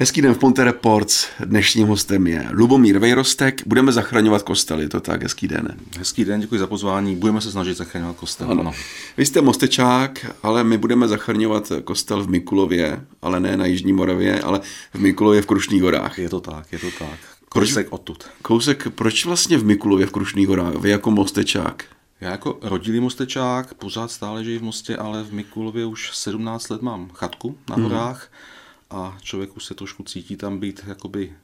Hezký den v Ponte Reports. Dnešním hostem je Lubomír Vejrostek. Budeme zachraňovat kostely, to tak, hezký den. Hezký den, děkuji za pozvání. Budeme se snažit zachraňovat kostel. Ano. ano. Vy jste mostečák, ale my budeme zachraňovat kostel v Mikulově, ale ne na Jižní Moravě, ale v Mikulově v Krušných horách. Je to tak, je to tak. Kousek odtud. Kousek, proč vlastně v Mikulově v Krušných horách? Vy jako mostečák? Já jako rodilý mostečák, pořád stále žiji v Mostě, ale v Mikulově už 17 let mám chatku na horách. Hmm a člověk už se trošku cítí tam být jakoby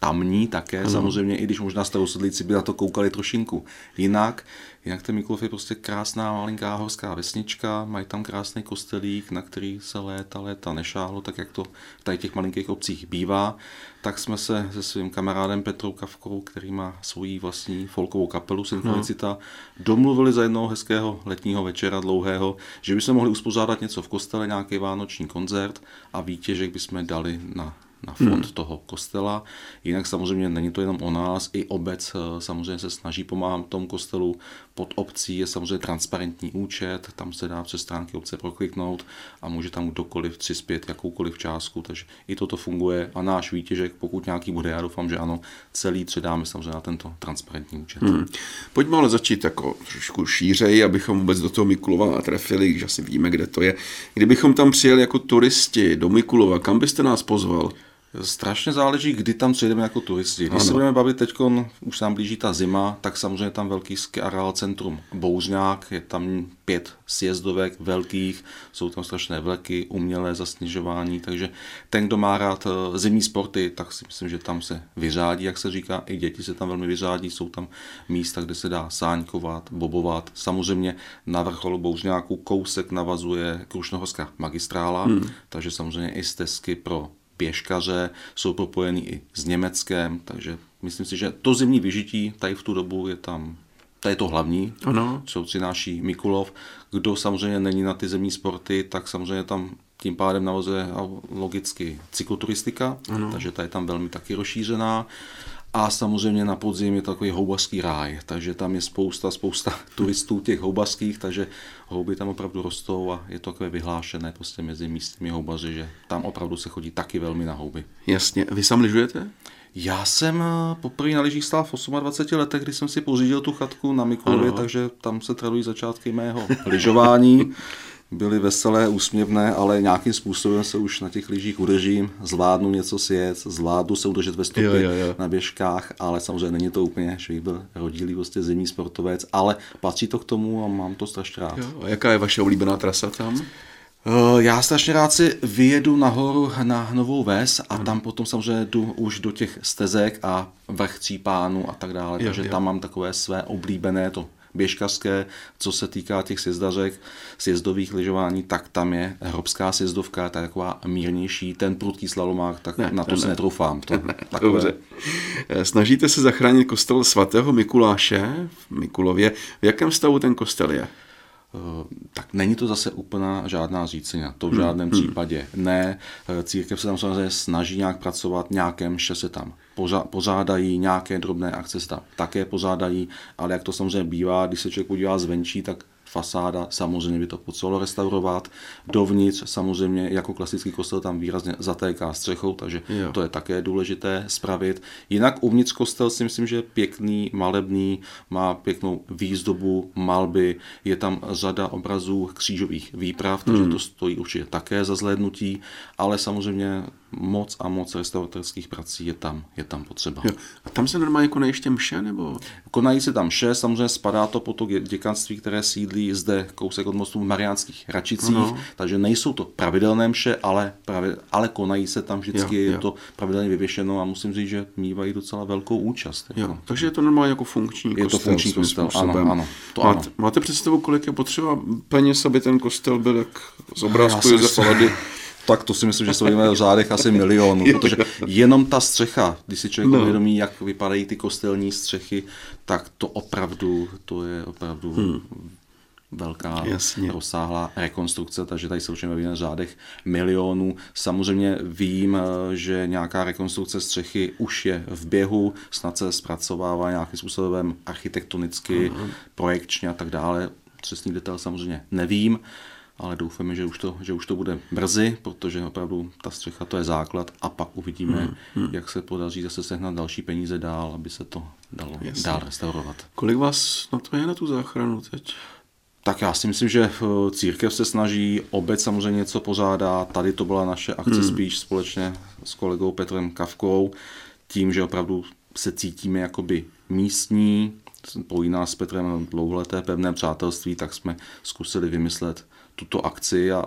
tamní také, ano. samozřejmě, i když možná starosedlíci by na to koukali trošinku jinak. Jinak ten Mikulov je prostě krásná malinká horská vesnička, mají tam krásný kostelík, na který se léta, léta nešáhlo, tak jak to v tady těch malinkých obcích bývá. Tak jsme se se svým kamarádem Petrou Kavkou, který má svoji vlastní folkovou kapelu Symfonicita, no. domluvili za jednoho hezkého letního večera dlouhého, že by se mohli uspořádat něco v kostele, nějaký vánoční koncert a výtěžek bychom dali na na fond hmm. toho kostela. Jinak samozřejmě není to jenom o nás, i obec eh, samozřejmě se snaží pomáhat tomu kostelu. Pod obcí je samozřejmě transparentní účet, tam se dá přes stránky obce prokliknout a může tam kdokoliv přispět jakoukoliv částku, takže i toto funguje a náš výtěžek, pokud nějaký bude, já doufám, že ano, celý předáme samozřejmě na tento transparentní účet. Hmm. Pojďme ale začít jako trošku šířej, abychom vůbec do toho Mikulova trefili, když asi víme, kde to je. Kdybychom tam přijeli jako turisti do Mikulova, kam byste nás pozval? Strašně záleží, kdy tam přijedeme jako turisti. Když ano. se budeme bavit teď, už nám blíží ta zima, tak samozřejmě tam velký areál centrum Bouzňák, je tam pět sjezdovek velkých, jsou tam strašné vleky, umělé zasněžování, takže ten, kdo má rád eh, zimní sporty, tak si myslím, že tam se vyřádí, jak se říká, i děti se tam velmi vyřádí, jsou tam místa, kde se dá sáňkovat, bobovat. Samozřejmě na vrcholu Bouzňáku kousek navazuje Krušnohorská magistrála, hmm. takže samozřejmě i stezky pro pěškaře, jsou propojeny i s Německem, takže myslím si, že to zimní vyžití tady v tu dobu je tam to je to hlavní, ano. co přináší Mikulov. Kdo samozřejmě není na ty zemní sporty, tak samozřejmě tam tím pádem navazuje logicky cykloturistika, ano. takže ta je tam velmi taky rozšířená. A samozřejmě na podzim je takový houbařský ráj, takže tam je spousta, spousta turistů těch houbařských, takže houby tam opravdu rostou a je to takové vyhlášené prostě mezi místními houbaři, že tam opravdu se chodí taky velmi na houby. Jasně. Vy sám lyžujete? Já jsem eh, poprvé na lyžích stál v 28 letech, kdy jsem si pořídil tu chatku na Mikulově, takže tam se tradují začátky mého lyžování. byly veselé, úsměvné, ale nějakým způsobem se už na těch lyžích udržím, zvládnu něco sjet, zvládnu se udržet ve stopě jo, jo, jo. na běžkách, ale samozřejmě není to úplně, že bych byl rodilý vlastně zimní sportovec, ale patří to k tomu a mám to strašně rád. Jo, a jaká je vaše oblíbená trasa tam? Eh, já strašně rád si vyjedu nahoru na Novou Ves a tam potom samozřejmě jdu už do těch stezek a vrch Cípánu a tak dále, jo, takže jo. tam mám takové své oblíbené to běžkařské, co se týká těch sjezdařek, sjezdových lyžování, tak tam je hrobská sjezdovka, ta taková mírnější, ten prudký slalomák, tak ne, na to ne, si ne. netroufám. To, ne, Dobře. Eh, snažíte se zachránit kostel svatého Mikuláše v Mikulově. V jakém stavu ten kostel je? Eh, tak není to zase úplná žádná řícena, to v hmm, žádném hmm. případě ne. Eh, církev se tam samozřejmě snaží nějak pracovat, nějaké mše se tam pořádají, nějaké drobné akce se tam také pořádají, ale jak to samozřejmě bývá, když se člověk podívá zvenčí, tak fasáda, samozřejmě by to potřebovalo restaurovat. Dovnitř samozřejmě jako klasický kostel tam výrazně zatéká střechou, takže jo. to je také důležité spravit. Jinak uvnitř kostel si myslím, že je pěkný, malebný, má pěknou výzdobu, malby, je tam řada obrazů křížových výprav, takže hmm. to stojí určitě také za zhlédnutí, ale samozřejmě moc a moc restauratorských prací je tam, je tam potřeba. Jo. A tam se normálně konají ještě mše, nebo? Konají se tam mše, samozřejmě spadá to po to děkanství, které sídlí zde kousek od mostu v Mariánských Račicích, no. takže nejsou to pravidelné mše, ale, pravi, ale konají se tam vždycky, jo, jo. je to pravidelně vyvěšeno a musím říct, že mývají docela velkou účast. Jako. Jo, takže je to normálně jako funkční je kostel. Je to funkční kostel, ano, ano, to máte, ano. Máte představu, kolik je potřeba peněz, aby ten kostel byl jak z obrázku Josefa Lady? tak to si myslím, že se v řádech asi milionů, protože jenom ta střecha, když si člověk no. uvědomí, jak vypadají ty kostelní střechy, tak to opravdu, to je opravdu hmm velká Jasně. rozsáhlá rekonstrukce, takže tady se určitě v řádech milionů. Samozřejmě vím, že nějaká rekonstrukce střechy už je v běhu, snad se zpracovává nějakým způsobem architektonicky, uh-huh. projekčně a tak dále. Přesný detail samozřejmě nevím ale doufáme, že už, to, že už to bude brzy, protože opravdu ta střecha to je základ a pak uvidíme, hmm, hmm. jak se podaří zase sehnat další peníze dál, aby se to dalo Jasně. dál restaurovat. Kolik vás na to je na tu záchranu teď? Tak já si myslím, že eh, církev se snaží, obec samozřejmě něco pořádá, tady to byla naše akce hmm. spíš společně s kolegou Petrem Kavkou, tím, že opravdu se cítíme jakoby místní, pojí nás s Petrem dlouholeté pevné přátelství, tak jsme zkusili vymyslet tuto akci a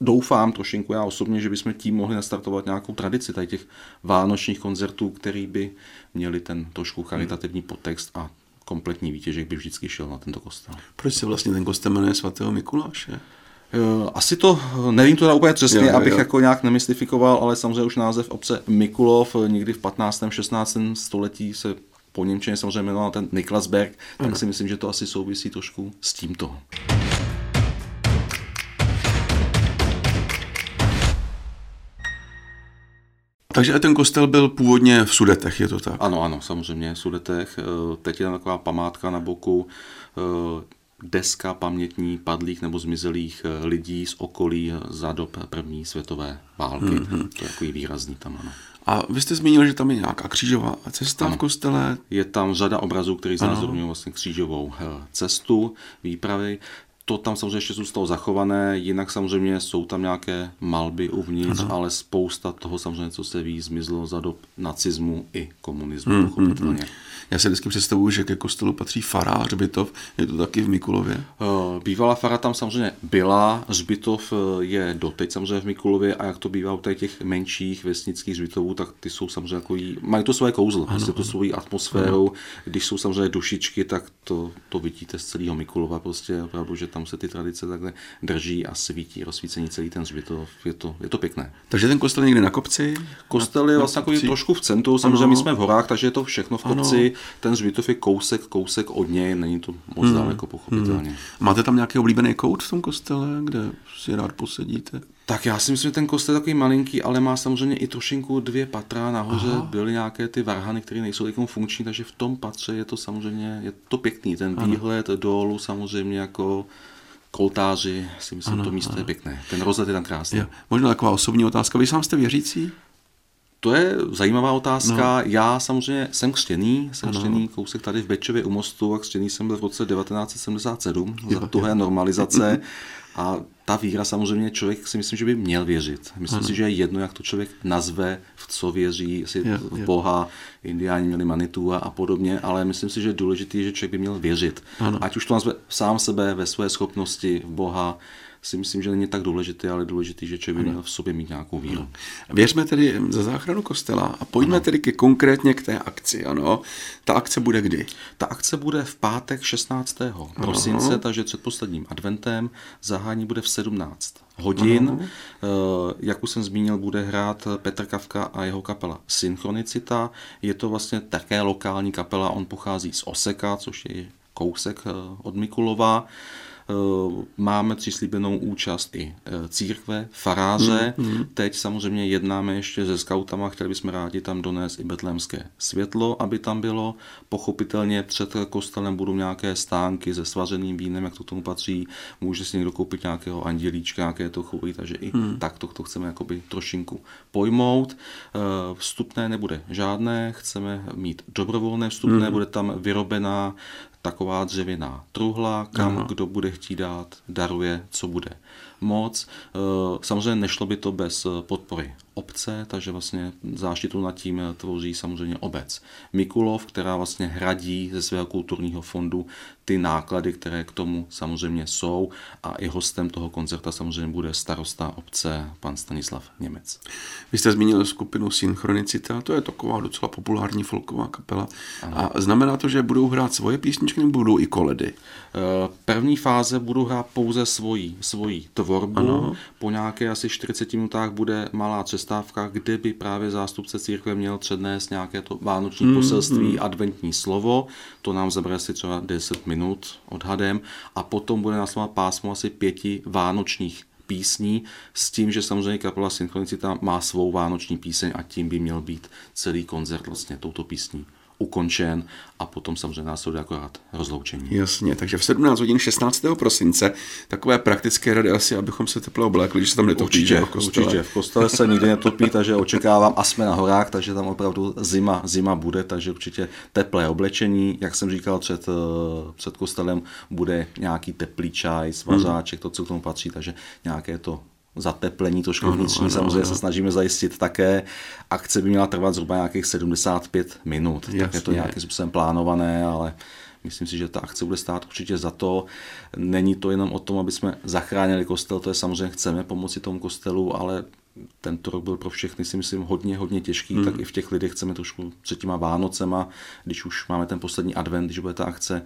doufám trošinku já osobně, že bychom tím mohli nastartovat nějakou tradici tady těch vánočních koncertů, který by měli ten trošku charitativní podtext a kompletní výtěžek by vždycky šel na tento kostel. Proč se vlastně ten kostel jmenuje svatého Mikuláše? Eh, asi to, nevím to úplně přesně, jo, jo, abych jo. jako nějak nemystifikoval, ale samozřejmě už název obce Mikulov eh, někdy v 15. 16. století se po Němčině samozřejmě jmenoval ten Niklasberg, tak hmm. si myslím, že to asi souvisí trošku s tímto. Takže ten kostel byl původně v Sudetech, je to tak? Ano, ano, samozřejmě v Sudetech. Eh, teď je tam taková památka na boku, eh, deska pamětní padlých nebo zmizelých eh, lidí z okolí za dob první světové války. Mm-hmm. To je takový výrazný tam, ano. A vy jste zmínil, že tam je nějaká křížová cesta ano. v kostele? Je tam řada obrazů, které znázorňují vlastně křížovou cestu výpravy to tam samozřejmě ještě zůstalo zachované, jinak samozřejmě jsou tam nějaké malby uvnitř, ano. ale spousta toho samozřejmě, co se ví, zmizlo za dob nacismu i komunismu, hmm, pochopitelně. Hmm, hmm. Já si vždycky představuji, že ke kostelu patří fará, hřbitov, je to taky v Mikulově? Eh, bývalá fara tam samozřejmě byla, hřbitov eh, je doteď samozřejmě v Mikulově a jak to bývá u těch menších vesnických hřbitovů, tak ty jsou samozřejmě jako, mají to své kouzlo, ano, prostě to svojí atmosférou, ano. když jsou samozřejmě dušičky, tak to, to vidíte z celého Mikulova prostě opravdu, že tam se ty tradice takhle drží a svítí, rozsvícení celý ten hřbitov, je to, je to pěkné. Takže ten kostel někde na kopci? Kostel je vlastně takový trošku v centru, samozřejmě ano. my jsme v horách, takže je to všechno v kopci, ano. ten hřbitov je kousek, kousek od něj, není to moc hmm. daleko pochopitelně. Hmm. Máte tam nějaký oblíbený kout v tom kostele, kde si rád posedíte? Tak já si myslím, že ten kostel je takový malinký, ale má samozřejmě i trošinku dvě patra. Nahoře Aha. byly nějaké ty varhany, které nejsou takovou funkční, takže v tom patře je to samozřejmě, je to pěkný. Ten ano. výhled dolů samozřejmě jako koltáři, si myslím, ano, to místo ano. je pěkné. Ten rozhled je tam krásný. Je. Možná taková osobní otázka. Vy sám jste věřící? To je zajímavá otázka. No. Já samozřejmě jsem křtěný, jsem ano. křtěný kousek tady v Bečově u mostu a křtěný jsem byl v roce 1977 jo, za tuhé normalizace. A ta víra samozřejmě člověk si myslím, že by měl věřit. Myslím ano. si, že je jedno, jak to člověk nazve, v co věří, jestli je, v Boha, indiáni měli manitu a, a podobně, ale myslím si, že je důležité, že člověk by měl věřit. Ano. Ať už to nazve sám sebe ve své schopnosti, v Boha, si myslím, že není tak důležité, ale důležité, že člověk by měl v sobě mít nějakou víru. Ano. Věřme tedy za záchranu kostela a pojďme ano. tedy ke konkrétně k té akci. Ano. Ta akce bude kdy? Ta akce bude v pátek 16. Ano. prosince, takže před posledním adventem. Zahání bude v 17 hodin. Ano. Eh, jak už jsem zmínil, bude hrát Petr Kavka a jeho kapela Synchronicita. Je to vlastně také lokální kapela, on pochází z Oseka, což je kousek eh, od Mikulova. Eh, máme přislíbenou účast i eh, církve, faráře. Mm, mm. Teď samozřejmě jednáme ještě se skautama, chtěli bychom rádi tam donést i betlémské světlo, aby tam bylo. Pochopitelně před kostelem budou nějaké stánky se svařeným vínem, jak to tomu patří. Může si někdo koupit nějakého andělíčka, nějaké to chůry, takže i mm. tak to, to chceme jakoby trošinku pojmout. Eh, vstupné nebude žádné, chceme mít dobrovolné vstupné, mm. bude tam vyrobená taková dřevěná truhla, kam Aha. kdo bude chtít dát, daruje, co bude moc. Eh, samozřejmě nešlo by to bez podpory obce, takže vlastně záštitu nad tím tvoří samozřejmě obec Mikulov, která vlastně hradí ze svého kulturního fondu ty náklady, které k tomu samozřejmě jsou a i hostem toho koncerta samozřejmě bude starosta obce pan Stanislav Němec. Vy jste zmínil skupinu Synchronicita, to je taková docela populární folková kapela. Ano. A znamená to, že budou hrát svoje písničky nebo budou i koledy? Eh, první fáze budou hrát pouze svoji, svoji tvorbu. Ano. Po nějaké asi 40 minutách bude malá přestávka, kde by právě zástupce církve měl přednést nějaké to vánoční mm, poselství, mm. adventní slovo. To nám zabere asi třeba 10 minut odhadem. A potom bude následovat pásmo asi pěti vánočních písní s tím, že samozřejmě kapela Synchronicita má svou vánoční píseň a tím by měl být celý koncert vlastně touto písní ukončen a potom samozřejmě následuje akorát rozloučení. Jasně, takže v 17 hodin 16. prosince takové praktické rady asi, abychom se teple oblékli, když se tam netopí. Určitě, v určitě. V kostele se nikdy netopí, takže očekávám a jsme na horách, takže tam opravdu zima, zima bude, takže určitě teplé oblečení, jak jsem říkal před, eh, před kostelem, bude nějaký teplý čaj, svařáček, to, co k tomu patří, takže nějaké to zateplení trošku vnitřní, samozřejmě ano. se snažíme zajistit také. Akce by měla trvat zhruba nějakých 75 minut, Jasně. tak je to nějakým způsobem plánované, ale myslím si, že ta akce bude stát určitě za to. Není to jenom o tom, aby jsme zachránili kostel, to je samozřejmě chceme pomoci tomu kostelu, ale tento rok byl pro všechny, si myslím, hodně, hodně těžký, hmm. tak i v těch lidech chceme trošku před těma Vánocema, když už máme ten poslední advent, když bude ta akce,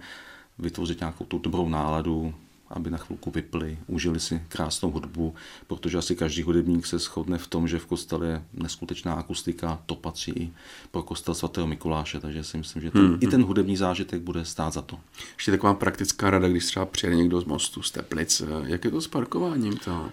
vytvořit nějakou tu dobrou náladu, aby na chvilku vypli, užili si krásnou hudbu, protože asi každý hudebník se shodne v tom, že v kostele je neskutečná akustika, to patří i pro kostel svatého Mikuláše, takže si myslím, že ten, hmm. i ten hudební zážitek bude stát za to. Ještě taková praktická rada, když třeba přijede někdo z mostu, z Teplic, jak je to s parkováním toho?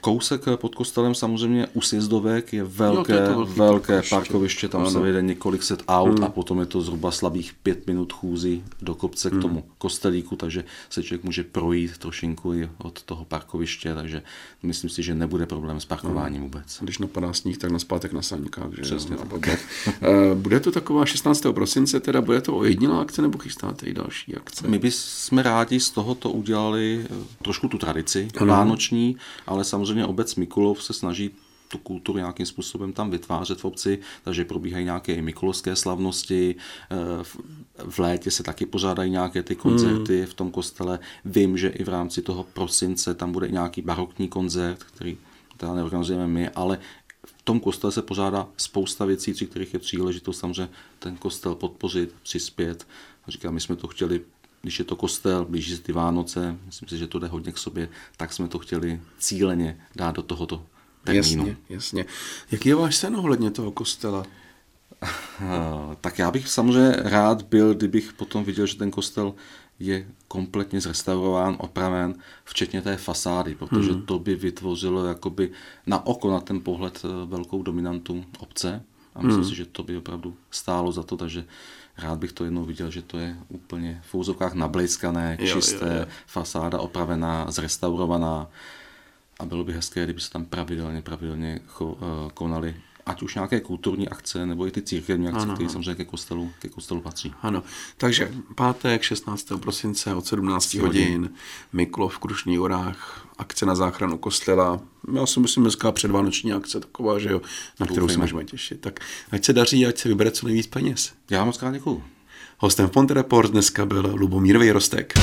Kousek pod kostelem samozřejmě u sjezdovek je velké, no, velké parkoviště. parkoviště, tam ano. se vejde několik set aut hmm. a potom je to zhruba slabých pět minut chůzí do kopce hmm. k tomu kostelíku, takže se člověk může projít trošinku i od toho parkoviště, takže myslím si, že nebude problém s parkováním hmm. vůbec. Když napadá sníh, tak na zpátek na sankách. Že Přesně tak. Eh, bude to taková 16. prosince, teda bude to ojedinělá akce nebo chystáte i další akce? My bychom rádi z tohoto udělali eh, trošku tu tradici ano. vánoční, ale samozřejmě obec Mikulov se snaží tu kulturu nějakým způsobem tam vytvářet v obci, takže probíhají nějaké mikulovské slavnosti, eh, v létě se taky pořádají nějaké ty koncerty hmm. v tom kostele. Vím, že i v rámci toho prosince tam bude nějaký barokní koncert, který teda neorganizujeme my, ale v tom kostele se pořádá spousta věcí, při kterých je příležitost samozřejmě ten kostel podpořit, přispět. A říkám, my jsme to chtěli když je to kostel, blíží se ty Vánoce, myslím si, že to jde hodně k sobě, tak jsme to chtěli cíleně dát do tohoto termínu. Jasně, jasně. Jaký je váš sen ohledně toho kostela? tak já bych samozřejmě rád byl, kdybych potom viděl, že ten kostel je kompletně zrestaurován, opraven, včetně té fasády, protože hmm. to by vytvořilo jakoby na oko, na ten pohled eh, velkou dominantu obce a myslím hmm. si, že to by opravdu stálo za to, takže rád bych to jednou viděl, že to je úplně v úzovkách nablejskané, čisté, jo, jo. fasáda opravená, zrestaurovaná a bylo by hezké, kdyby se tam pravidelně, pravidelně eh, konaly ať už nějaké kulturní akce, nebo i ty církevní akce, které samozřejmě ke kostelu, ke kostelu patří. Ano, takže pátek 16. prosince od 17 hodin, Miklov v Krušných horách, akce na záchranu kostela. Já si myslím, dneska předvánoční akce taková, že jo, na kterou se můžeme těšit. Tak ať se daří, ať se vybere co nejvíc peněz. Já moc krát děkuju. Hostem v Ponte Report dneska byl Lubomír Vejrostek.